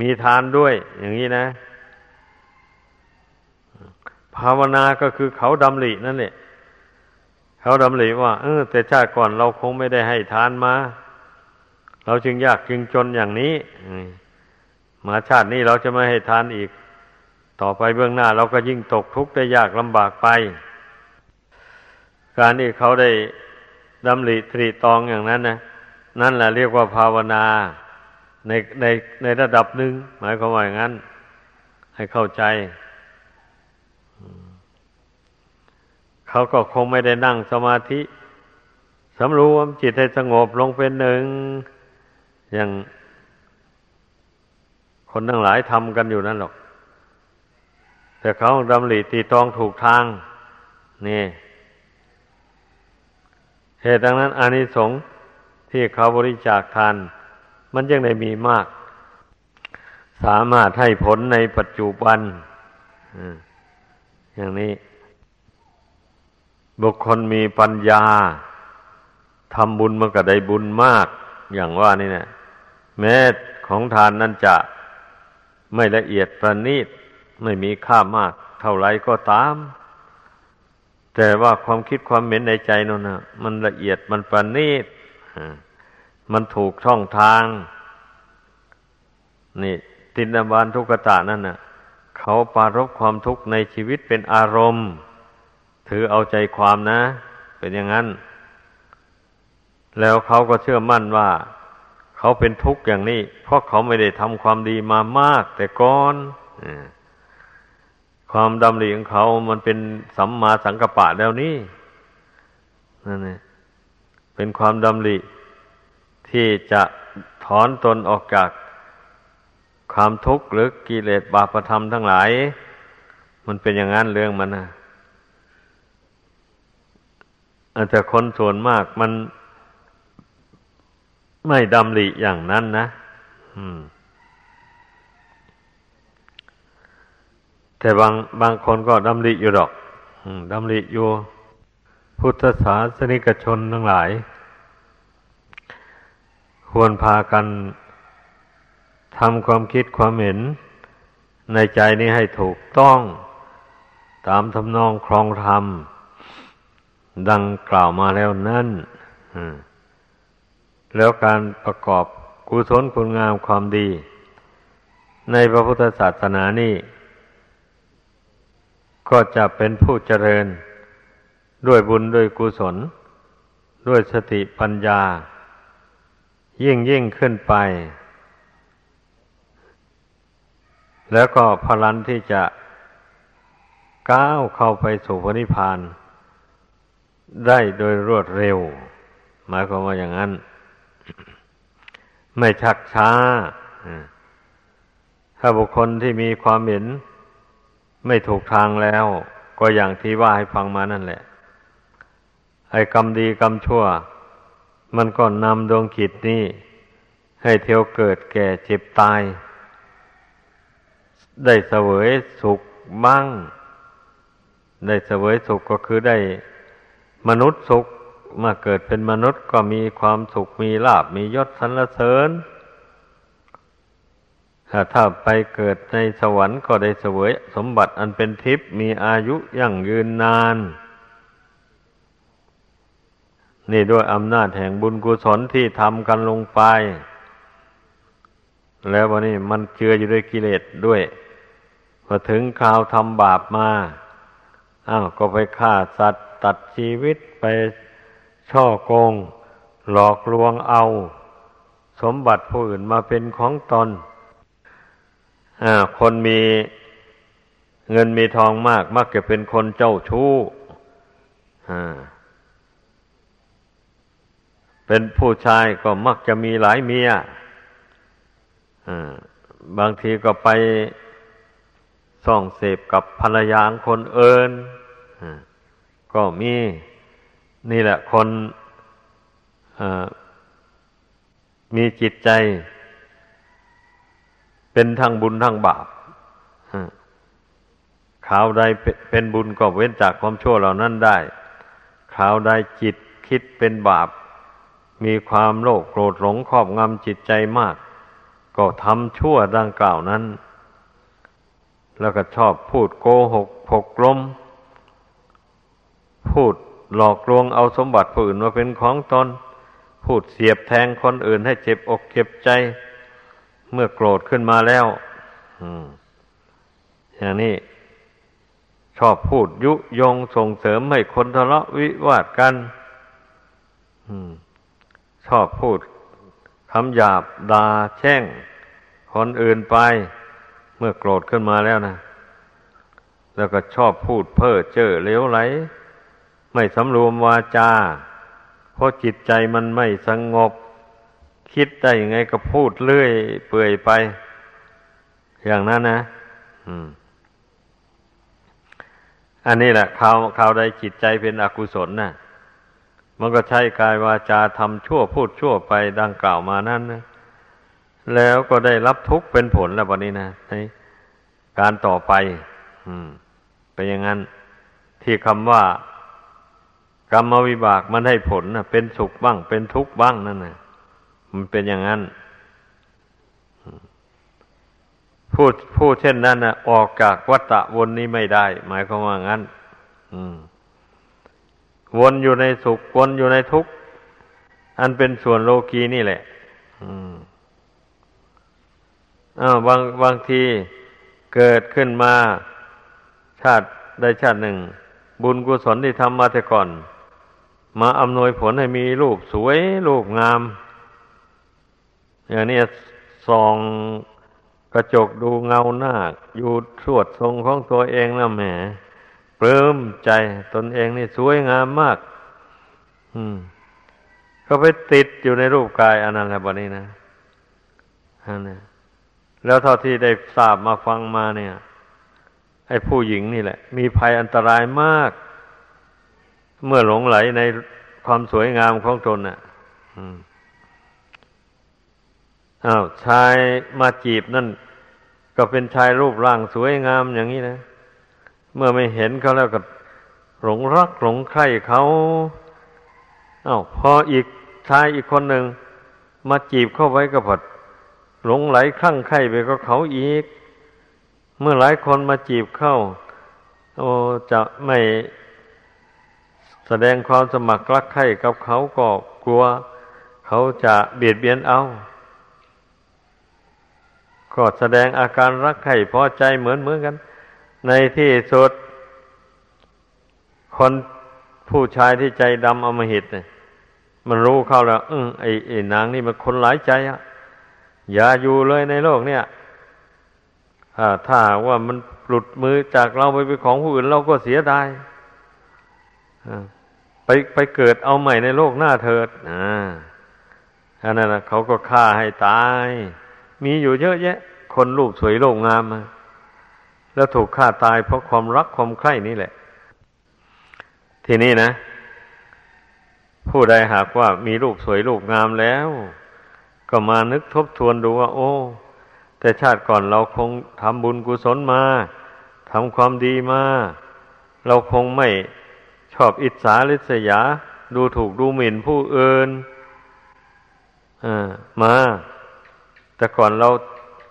มีทานด้วย อย่างนี้นะ ภาวนาก็คือเขาดำรินั่นแหละเขาดำริว่า เออ แต่ชาติก่อนเราคงไม่ได้ให้ทานมา เราจึงยากจึงจนอย่างนี้มาชาตินี้เราจะไม่ให้ทานอีก ต่อไปเบื้องหน้า เราก็ยิ่งตกทุกข์ได้ยากลำบากไป การที่เขาได้ดำริตรีตองอย่างนั้นนะนั่นแหละเรียกว่าภาวนาในในในระดับหนึ่งหมายความว่าอย่างนั้น ให้เข้าใจ เขาก็คงไม่ได้นั่งสมาธิสำรวมจิตให้สงบลงเป็นหนึ่ง อย่างคนทั้งหลายทำกันอยู่นั่นหรอก แต่เขาดำริตีตองถูกทาง นี่ เหตุดังนั้นอานิสงส์ที่เขาบริจาคทาน มันยังได้มีมาก สามารถให้ผลในปัจจุบันอย่างนี้ บุคคลมีปัญญาทำบุญมันก็ได้บุญมาก อย่างว่านี่นะแม้ของทานนั้นจะไม่ละเอียดประณีต ไม่มีค่ามาก เท่าไรก็ตาม แต่ว่าความคิดความเห็นในใจนั่นนะมันละเอียดมันประณีตมันถูกช่องทาง นี่ตินบานทุกตะนั่นน่ะ เขาปารบความทุกข์ในชีวิตเป็นอารมณ์ ถือเอาใจความนะ เป็นอย่างนั้น แล้วเขาก็เชื่อมั่นว่า เขาเป็นทุกข์อย่างนี้ เพราะเขาไม่ได้ทำความดีมามาก แต่ก่อน ความดำริของเขามันเป็นสัมมาสังกัปปะแล้วนี่นั่นเองเป็นความดำริที่จะถอนตนออกจากความทุกข์หรือกิเลสบาปธรรมทั้งหลาย มันเป็นอย่างนั้นเรื่องมันนะแต่คนส่วนมากมันไม่ดำริอย่างนั้นนะ แต่บางบางคนก็ดำริอยู่ดอกดำริอยู่ พุทธศาสนิกชนทั้งหลาย ควรพากันทำความคิดความเห็น ในใจนี้ให้ถูกต้องตามทำนองครองธรรม ดังกล่าวมาแล้วนั่นแล้วการประกอบกุศลคุณงามความดี ในพระพุทธศาสนานี่ ก็จะเป็นผู้เจริญ ด้วยบุญด้วยกุศล ด้วยสติปัญญา ยิ่งยิ่งขึ้นไป แล้วก็พลันที่จะก้าวเข้าไปสู่พระนิพพาน ได้โดยรวดเร็ว หมายความว่าอย่างนั้น ไม่ชักช้า ถ้าบุคคลที่มีความเห็น ไม่ถูกทางแล้ว ก็อย่างที่ว่าให้ฟังมานั่นแหละ ไอ้กรรมดีกรรมชั่ว มันก็นำดวงขิดนี้ ให้เที่ยวเกิดแก่เจ็บตาย ได้เสวยสุขบ้าง ได้เสวยสุขก็คือได้มนุษย์สุขมาเกิดเป็นมนุษย์ก็มีความสุขมีลาบมียศสรรเสริญ ถ้าถ้าไปเกิดในสวรรค์ก็ได้เสวยสมบัติอันเป็นทิพย์มีอายุยั่งยืนนาน นี่ด้วยอำนาจแห่งบุญกุศลที่ทำกันลงไป แล้ววันนี้มันเจืออยู่ด้วยกิเลสด้วย พอถึงคราวทำบาปมาอ้าวก็ไปฆ่าสัตว์ตัดชีวิตไปช่อโกง หลอกลวงเอา สมบัติผู้อื่นมาเป็นของตน คนมีเงินมีทองมาก มักจะเป็นคนเจ้าชู้เป็นผู้ชายก็มักจะมีหลายเมียบางทีก็ไปส่องเสพกับภรรยาคนเอินก็มีนี่แหละคนมีจิตใจ เป็นทั้งบุญทั้งบาปข่าวใดเป็นบุญก็เว้นจากความชั่วเหล่านั้นได้ข่าวใดจิตคิดเป็นบาป มีความโลภโกรธหลงครอบงำจิตใจมาก ก็ทำชั่วดังกล่าวนั้น แล้วก็ชอบพูดโกหกผกลม พูดหลอกลวงเอาสมบัติผู้อื่นมาเป็นของตน พูดเสียบแทงคนอื่นให้เจ็บอกเจ็บใจ เมื่อโกรธขึ้นมาแล้วอย่างนี้ชอบพูดยุยงส่งเสริมให้คนทะเลาะวิวาทกันอชอบพูดคำหยาบดาแช่ง คนอื่นไป เมื่อโกรธขึ้นมาแล้วนะ แล้วก็ชอบพูดเพ้อเจ้อเลวไหล ไม่สำรวมวาจา เพราะจิตใจมันไม่สงบ คิดได้ยังไงก็พูดเลื่อย เปื่อยไป อย่างนั้นนะอันนี้แหละข่าวข่าวใดจิตใจเป็นอกุศลนะ่ะ มันก็ใช้กายวาจาทำชั่วพูดชั่วไปดังกล่าวมานั้นนะแล้วก็ได้รับทุกข์เป็นผลแล้ววันนี้นะในการต่อไป อืมเป็นอย่างนั้น ที่คำว่ากรรมวิบากมันให้ผลนะเป็นสุขบ้าง เป็นทุกข์บ้างนั่นนะ มันเป็นอย่างนั้นพูดพูดเช่นนั้นนะออกจากวัฏวนนี้ไม่ได้ หมายความว่างั้นวนอยู่ในสุขวนอยู่ในทุกข์อันเป็นส่วนโลกีนี่แหละอ้าวบางบางทีเกิดขึ้นมา ชาติใดชาติหนึ่ง บุญกุศลที่ทำมาแต่ก่อน มาอำนวยผลให้มีรูปสวยรูปงาม อย่างนี้ส่องกระจกดูเงาหน้า อยู่สวดทรงของตัวเองนะแหมเปลื้มใจตนเองนี่สวยงามมาก อืม ก็ไปติดอยู่ในรูปกายอันนั้นแหละบันี้นะอันนี้แล้วเท่าที่ได้ทราบมาฟังมาเนี่ยไอ้ผู้หญิงนี่แหละ มีภัยอันตรายมาก เมื่อหลงไหลในความสวยงามของตนน่ะอ้้าวชายมาจีบนั่น ก็เป็นชายรูปร่างสวยงามอย่างนี้นะ เมื่อไม่เห็นเขาแล้วก็หลงรักหลงใคร่เขาอา้าวพออีกชายอีกคนหนึ่งมาจีบเข้าไว้ก็พอดหลงไหลคลั่งไคล้ไปก็เขาอีก เมื่อหลายคนมาจีบเข้า โอ้จะไม่แสดงความสมัครรักใคร่กับเขาก็กลัว เขาจะเบียดเบียนเอา ก็แสดงอาการรักใคร่พอใจเหมือนเหมือนกัน ในที่สุด คนผู้ชายที่ใจดำอมหิตเนี่ยมันรู้เข้าแล้วเออไอ้ไอ้นางนี่มันคนหลายใจอะอย่าอยู่เลยในโลกเนี่ยถ้าว่ามันหลุดมือจากเราไปเป็นของผู้อื่นเราก็เสียดายไปไปเกิดเอาใหม่ในโลกหน้าเถิดอ่าอันนั้นนะเขาก็ฆ่าให้ตาย มีอยู่เยอะแยะ คนรูปสวยโลกงามมาแล้วถูกฆ่าตายเพราะความรักความใคร่นี่แหละ ทีนี้นะ ผู้ใดหากว่ามีรูปสวยรูปงามแล้ว ก็มานึกทบทวนดูว่า โอ้ แต่ชาติก่อนเราคงทำบุญกุศลมาทำความดีมา เราคงไม่ชอบอิจฉาริษยา ดูถูกดูหมิ่นผู้อื่นมา แต่ก่อนเรา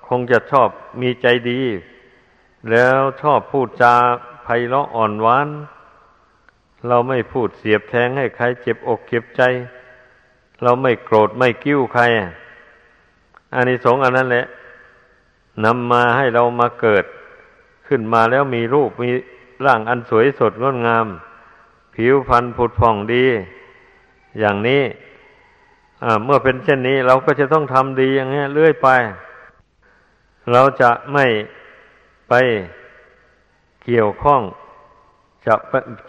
คงจะชอบมีใจดี แล้วชอบพูดจาไพเราะอ่อนหวาน เราไม่พูดเสียบแทงให้ใครเจ็บอกเจ็บใจ เราไม่โกรธไม่กิ้วใครอานิสงส์อันนั้นแหละนำมาให้เรามาเกิด ขึ้นมาแล้วมีรูปมีร่างอันสวยสดงดงาม ผิวพรรณผุดผ่องดี อย่างนี้ เมื่อเป็นเช่นนี้เราก็จะต้องทำดีอย่างนี้เรื่อยไป เราจะไม่ไปเกี่ยวข้อง จะ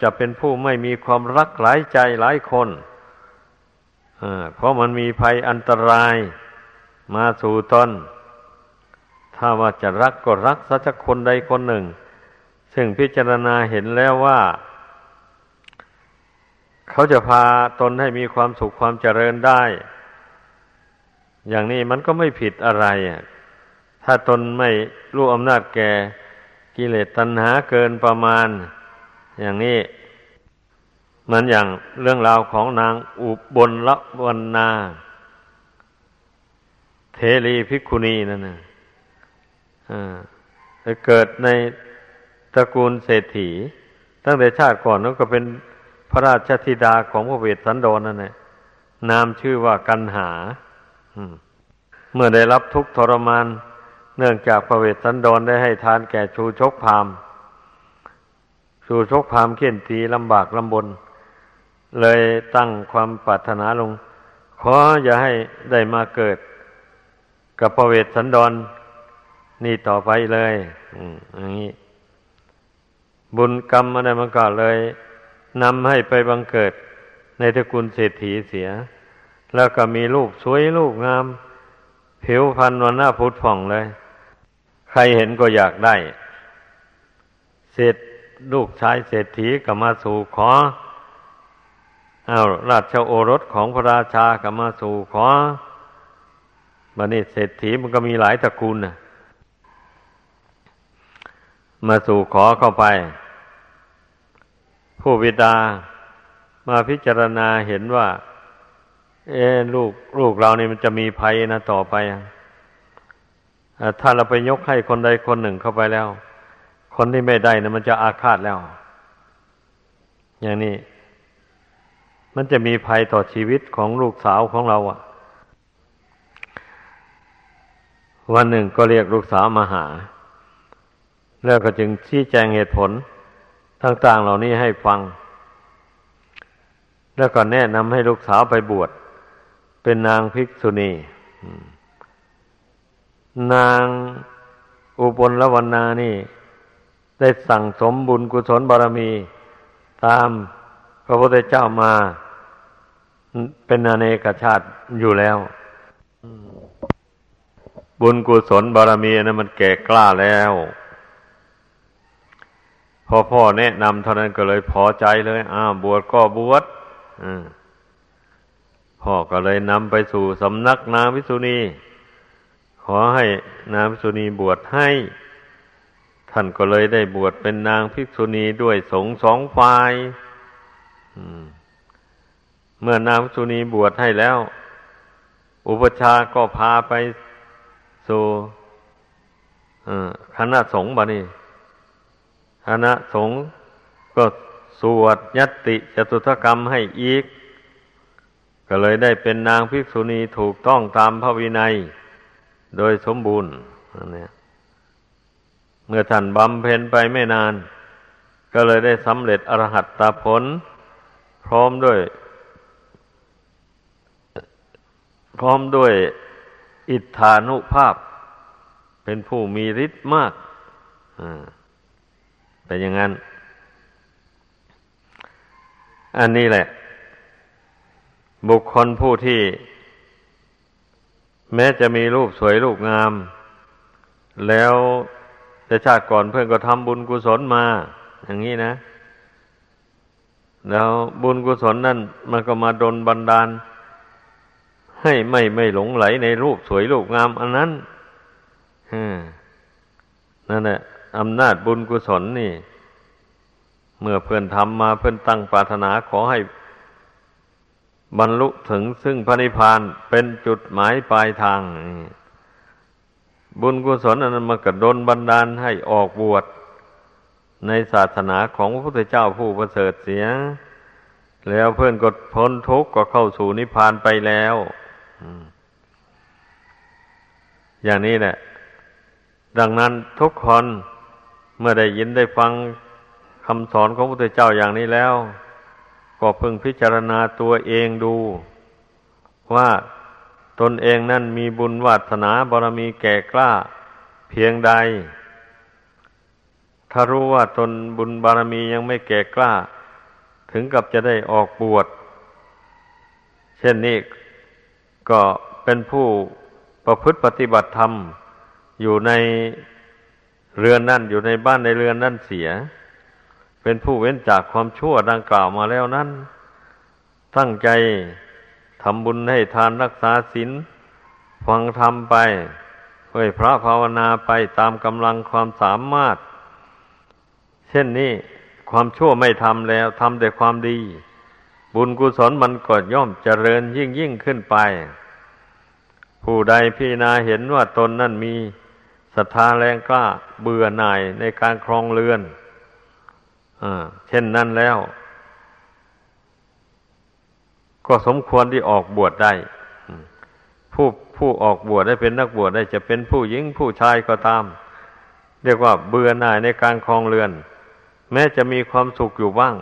จะเป็นผู้ไม่มีความรักหลายใจหลายคนเพราะมันมีภัยอันตรายมาสู่ตนถ้าว่าจะรักก็รักสักคนใดคนหนึ่ง ซึ่งพิจารณาเห็นแล้วว่า เขาจะพาตนให้มีความสุขความเจริญได้ อย่างนี้มันก็ไม่ผิดอะไร ถ้าตนไม่รู้อำนาจแก่กิเลสตัณหาเกินประมาณ อย่างนี้มันอย่างเรื่องราวของนางอุบลละวันนา เทรีภิกขุณีนั่นนะเกิดในตระกูลเศรษฐี ตั้งแต่ชาติก่อนนั้นก็เป็น พระราชธิดาของพระเวสสันดรนนั่นแหละนามชื่อว่ากันหาเมื่อได้รับทุกทรมาน เนื่องจากพระเวสสันดรได้ให้ทานแก่ชูชกพาม ชูชกพามเขียนตีลำบากลำบน เลยตั้งความปรารถนาลง ขออย่าให้ได้มาเกิด กับพระเวสสันดรนี่ต่อไปเลยอย่างนี้บุญกรรมอะไรมันก็เลย นำให้ไปบังเกิดในตระกูลเศรษฐีเสีย แล้วก็มีลูกสวยลูกงาม ผิวพรรณวันหน้าพุทธผ่องเลย ใครเห็นก็อยากได้เศรษลูกชายเศรษฐีก็มาสู่ขออาราชโอรสของพระราชาก็มาสู่ขอบันนี้เศรษฐีมันก็มีหลายตระกูลนะมาสู่ขอเข้าไป ผู้บิดามาพิจารณาเห็นว่าเอลูกลูกเรานี่มันจะมีภัยนะต่อไปถ้าเราไปยกให้คนใดคนหนึ่งเข้าไปแล้ว คนที่ไม่ได้นะมันจะอาฆาตแล้ว อย่างนี้ มันจะมีภัยต่อชีวิตของลูกสาวของเราอะ่ะ วันหนึ่งก็เรียกลูกสาวมาหา แล้วก็จึงชี้แจงเหตุผล ต่างๆเหล่านี้ให้ฟัง แล้วก็แนะนำให้ลูกสาวไปบวช เป็นนางภิกษุณี นางอุบลละวันนานี่ ได้สั่งสมบุญกุศลบารมี ตามพระพุทธเจ้ามา เป็นอเนกชาติอยู่แล้วบุญกุศลบารมีนั้นมันแก่กล้าแล้ว พอพ่อแนะนำเท่านั้นก็เลยพอใจเลยอ้าวบวชก็บวชพ่อก็เลยนำไปสู่สำนักนางวิสุณีขอให้นางภิกษุณีบวชให้ ท่านก็เลยได้บวชเป็นนางภิกษุณีด้วยสงสองฝ่ายเมื่อนางภิกษุณีบวชให้แล้ว อุปชาก็พาไปสู่คณะสงฆ์บานี่ คณะสงฆ์ก็สวดยติจตุถกรรมให้อีก ก็เลยได้เป็นนางภิกษุณีถูกต้องตามพระวินัย โดยสมบูรณ์เนี่ยเมื่อท่านบำเพ็ญไปไม่นาน ก็เลยได้สำเร็จอรหัตตาผล พร้อมด้วย พร้อมด้วยอิทธานุภาพ เป็นผู้มีฤทธิ์มาก เป็นอย่างนั้น อันนี้แหละ บุคคลผู้ที่ แม้จะมีรูปสวยรูปงาม แล้วแต่ชาติก่อนเพื่อนก็ทำบุญกุศลมา อย่างนี้นะ แล้วบุญกุศลนั่นมันก็มาดนบันดาล ให้ไม่ไม่หลงไหลในรูปสวยรูปงาม อันนั้นนั่นแหละ อำนาจบุญกุศลนี่ เมื่อเพื่อนทำมาเพื่อนตั้งปรารถนาขอให้ บรรลุถึงซึ่งพระนิพพานเป็นจุดหมายปลายทาง บุญกุศลอันนั้นมากระดนบันดาลให้ออกบวชในศาสนาของพระพุทธเจ้าผู้ประเสริฐเสีย แล้วเพื่อนก็พ้นทุกข์ก็เข้าสู่นิพพานไปแล้วอย่างนี้แหละ ดังนั้นทุกคน เมื่อได้ยินได้ฟังคำสอนของพระพุทธเจ้าอย่างนี้แล้ว ก็พึงพิจารณาตัวเองดู ว่าตนเองนั่นมีบุญวาสนาบารมีแก่กล้า เพียงใด ถ้ารู้ว่าตนบุญบารมียังไม่แก่กล้า ถึงกับจะได้ออกบวชเช่นนี้ก็เป็นผู้ประพฤติปฏิบัติธรรมอยู่ใน เรือนนั่นอยู่ในบ้านในเรือนนั่นเสีย เป็นผู้เว้นจากความชั่วดังกล่าวมาแล้วนั้น ตั้งใจทำบุญให้ทานรักษาศีลฟังธรรมไปเพื่อพระภาวนาไปตามกำลังความสามารถ เช่นนี้ความชั่วไม่ทำแล้วทำแต่ความดี บุญกุศลมันก็ย่อมเจริญยิ่งยิ่งขึ้นไป ผู้ใดพิจารณาเห็นว่าตนนั่นมี ศรัทธาแรงกล้าเบื่อหน่ายในการครองเรือนเช่นนั้นแล้ว ก็สมควรที่ออกบวชได้ ผู้ผู้ออกบวชได้เป็นนักบวชได้จะเป็นผู้หญิงผู้ชายก็ตาม เรียกว่าเบื่อหน่ายในการคลองเรือน แม้จะมีความสุขอยู่บ้าง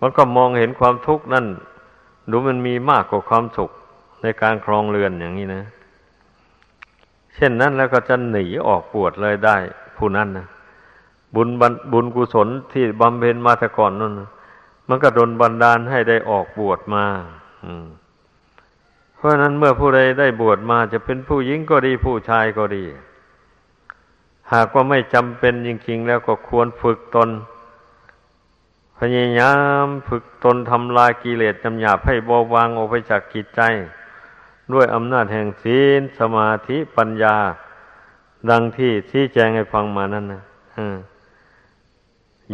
มันก็มองเห็นความทุกข์นั่นดูมันมีมากกว่าความสุขในการครองเรือนอย่างนี้นะ เช่นนั้นแล้วก็จะหนีออกบวชเลยได้ ผู้นั้นนะบุญบุญกุศลที่บำเพ็ญมาแต่ก่อนนั่นมันก็ดนบันดาลให้ได้ออกบวชมาเพราะนั้นเมื่อผู้ใดได้บวชมาจะเป็นผู้หญิงก็ดีผู้ชายก็ดี หากว่าไม่จำเป็นจริงๆแล้วก็ควรฝึกตน พยายามฝึกตนทำลายกิเลสจำหยาบให้เบาบางออกไปจากกิจใจ ด้วยอำนาจแห่งศีลสมาธิปัญญา ดังที่ที่แจงให้ฟังมานั่นนะ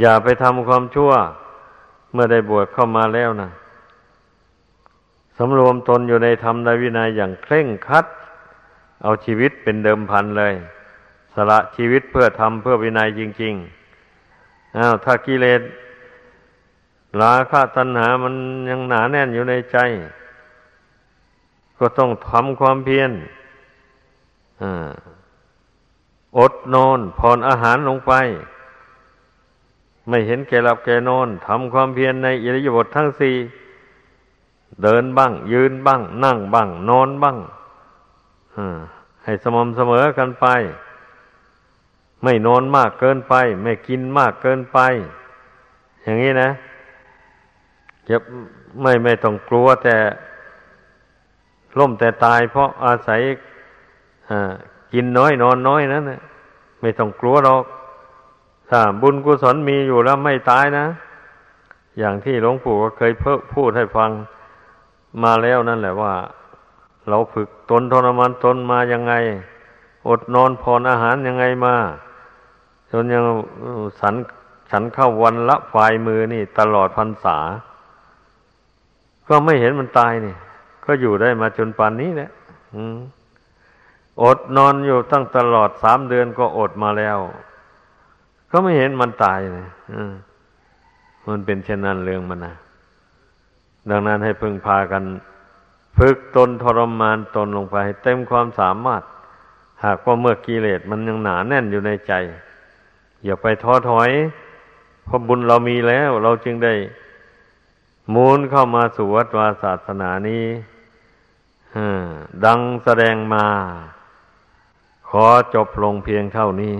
อย่าไปทำความชั่ว เมื่อได้บวชเข้ามาแล้วนะสำรวมตนอยู่ในธรรมในวินัยอย่างเคร่งครัด เอาชีวิตเป็นเดิมพันเลย สละชีวิตเพื่อทำเพื่อวินัยจริงๆอ้าวถ้ากิเลสราคะตัณหามันยังหนาแน่นอยู่ในใจ ก็ต้องทำความเพียรอดนอนผ่อนอาหารลงไป ไม่เห็นแก่หลับแก่นอนทำความเพียรในอิริยาบถททั้งสี่เดินบ้าง ยืนบ้าง นั่งบ้าง นอนบ้างให้สม่ำเสมอกันไป ไม่นอนมากเกินไป ไม่กินมากเกินไป อย่างนี้นะจะไม่ไม่ต้องกลัวแต่ ล่มแต่ตายเพราะอาศัยกินน้อยนอนน้อยนั่นนะไม่ต้องกลัวหรอกถ้าบุญกุศลมีอยู่แล้วไม่ตายนะ อย่างที่หลวงปู่ก็เคยเพิ่พูดให้ฟังมาแล้วนั่นแหละว่า เราฝึกตนทรมานตนมายังไง อดนอนพรอาหารยังไงมา จนยังสันฉันเข้าวันละฝ่ายมือนี่ ตลอดพรรษา ก็ไม่เห็นมันตายนี่ ก็อยู่ได้มาจนป่านนี้แหละอดนอนอยู่ตั้งตลอดสามเดือนก็อดมาแล้ว ก็ไม่เห็นมันตายเลยมันเป็นเช่นนั้นเรื่องมันนะดังนั้นให้พึงพากันฝึกตนทรมานตนลงไปเต็มความสามารถ หากว่าเมื่อกิเลสมันยังหนาแน่นอยู่ในใจ อย่าไปท้อถอย เพราะบุญเรามีแล้ว เราจึงได้ มูลเข้ามาสู่วัดวาศาสนานี้ดังแสดงมา ขอจบลงเพียงเท่านี้